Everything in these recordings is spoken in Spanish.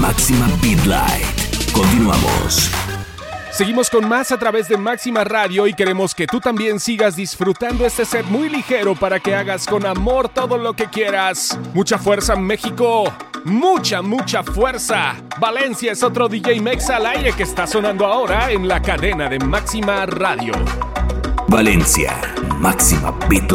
Máxima Beat Light. Continuamos. Seguimos con más a través de Máxima Radio y queremos que tú también sigas disfrutando este set muy ligero para que hagas con amor todo lo que quieras. Mucha fuerza México, mucha, mucha fuerza. Valencia es otro DJ Mex al aire que está sonando ahora en la cadena de Máxima Radio. Valencia, Máxima Beat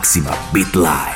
máxima Beat.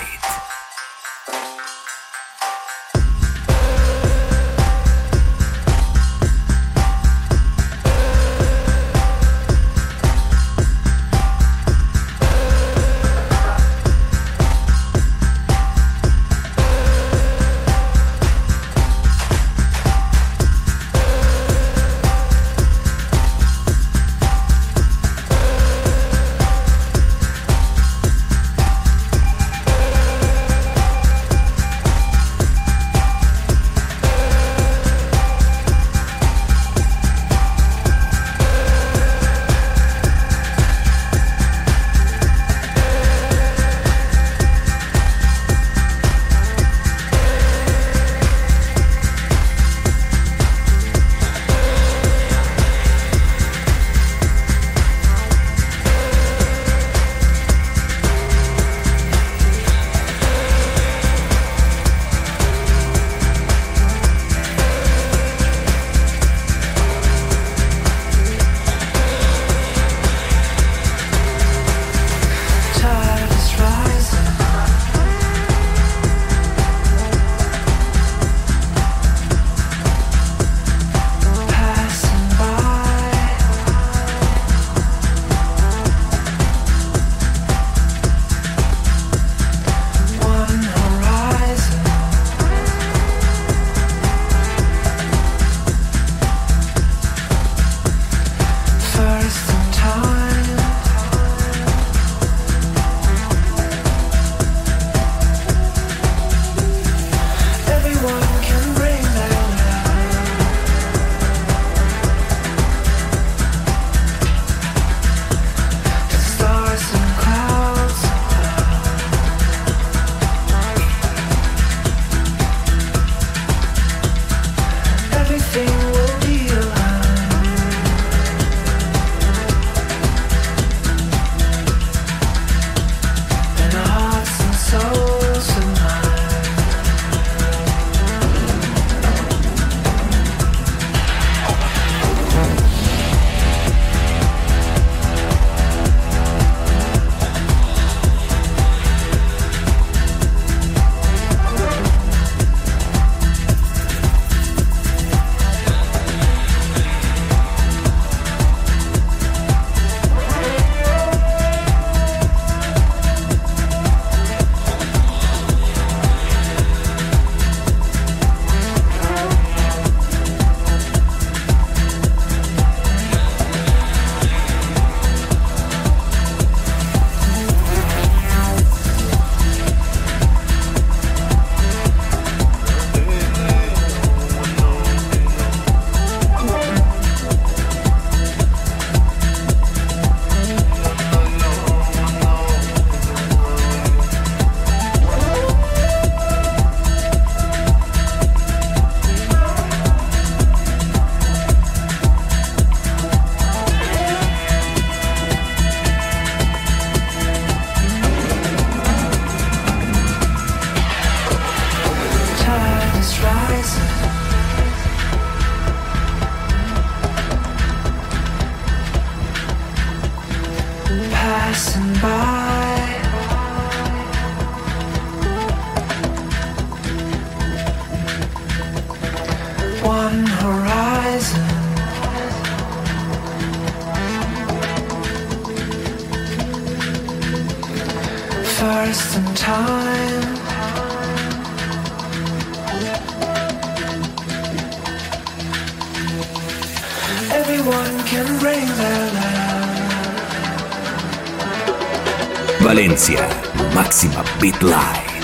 Valencia, máxima Beat Light.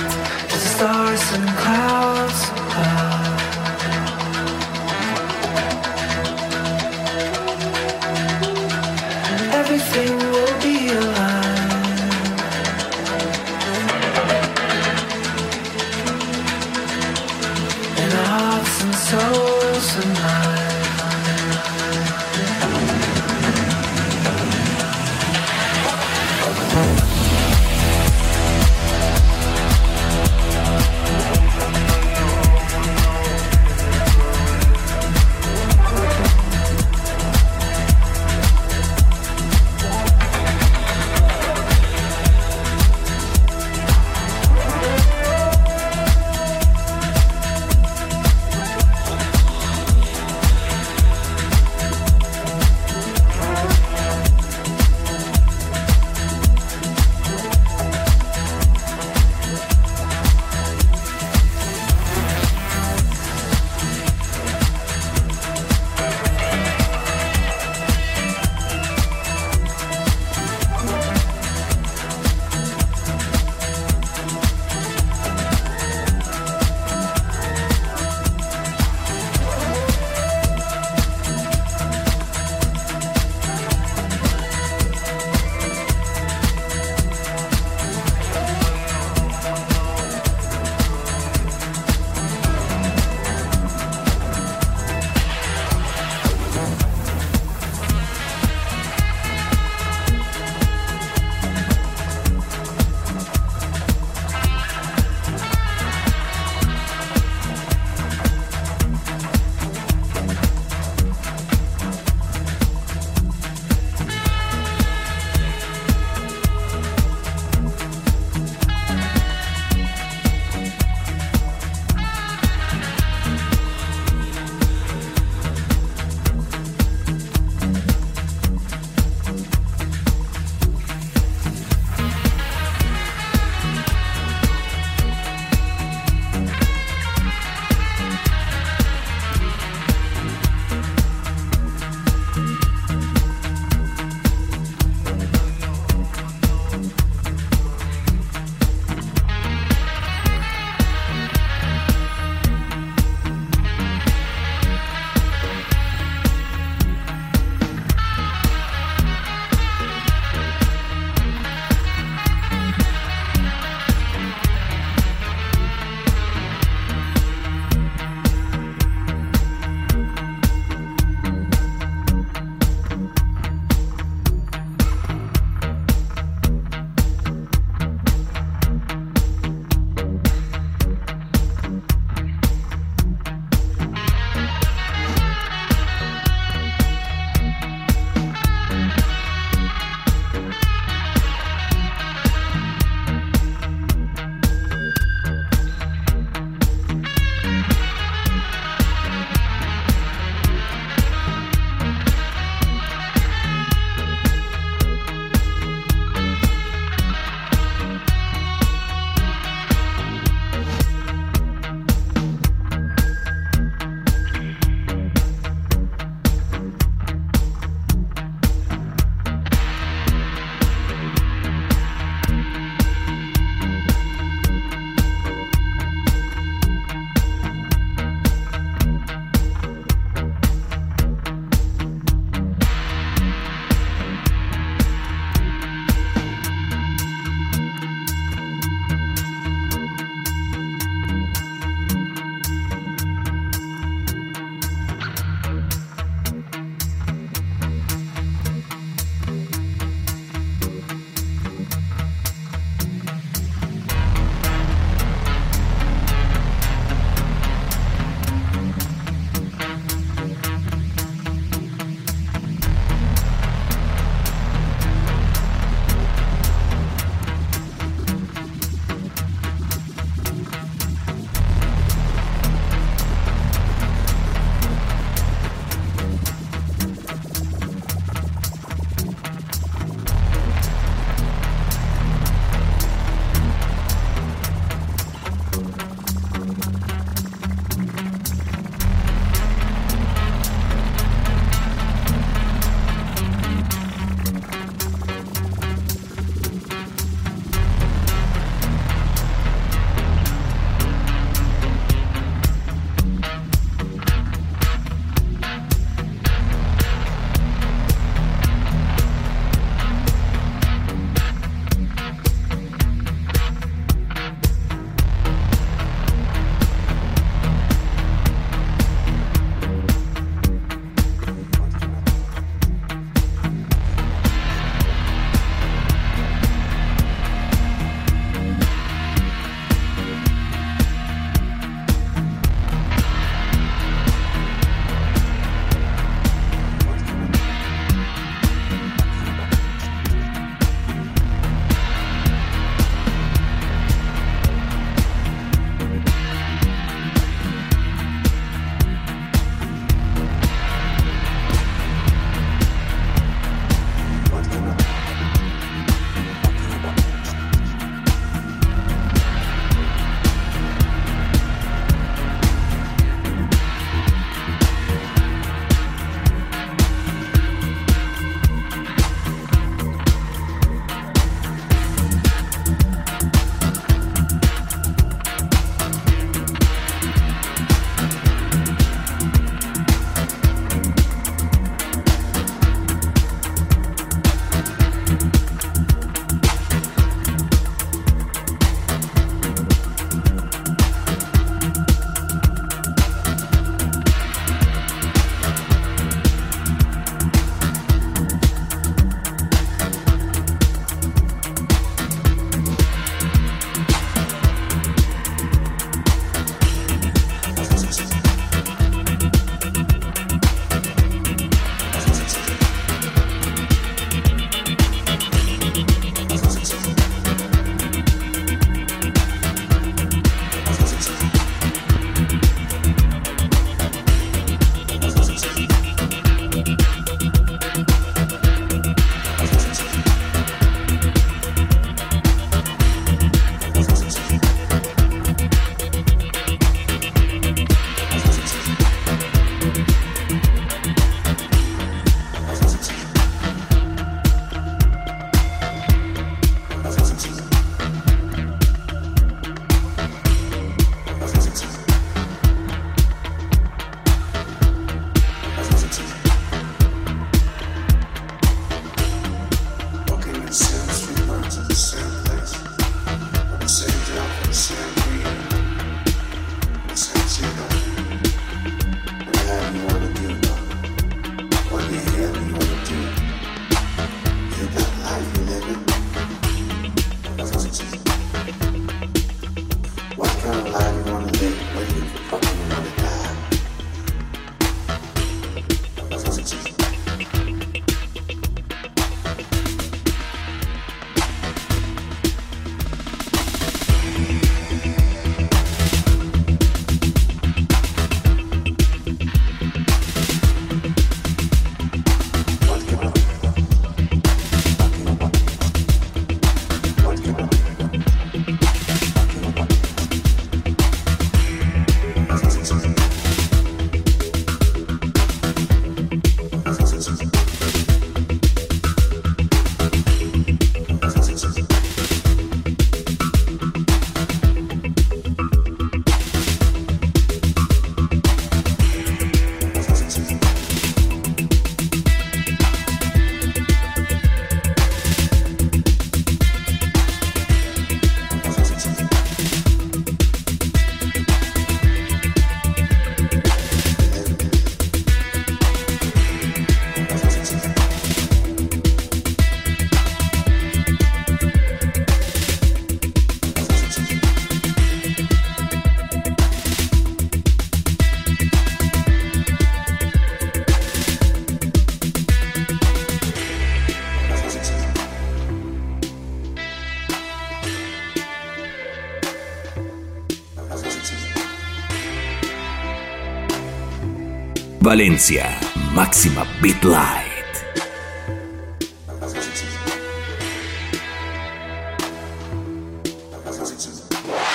Valencia, máxima Beat Light.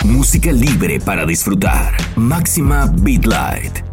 Música libre para disfrutar. Máxima Beat Light.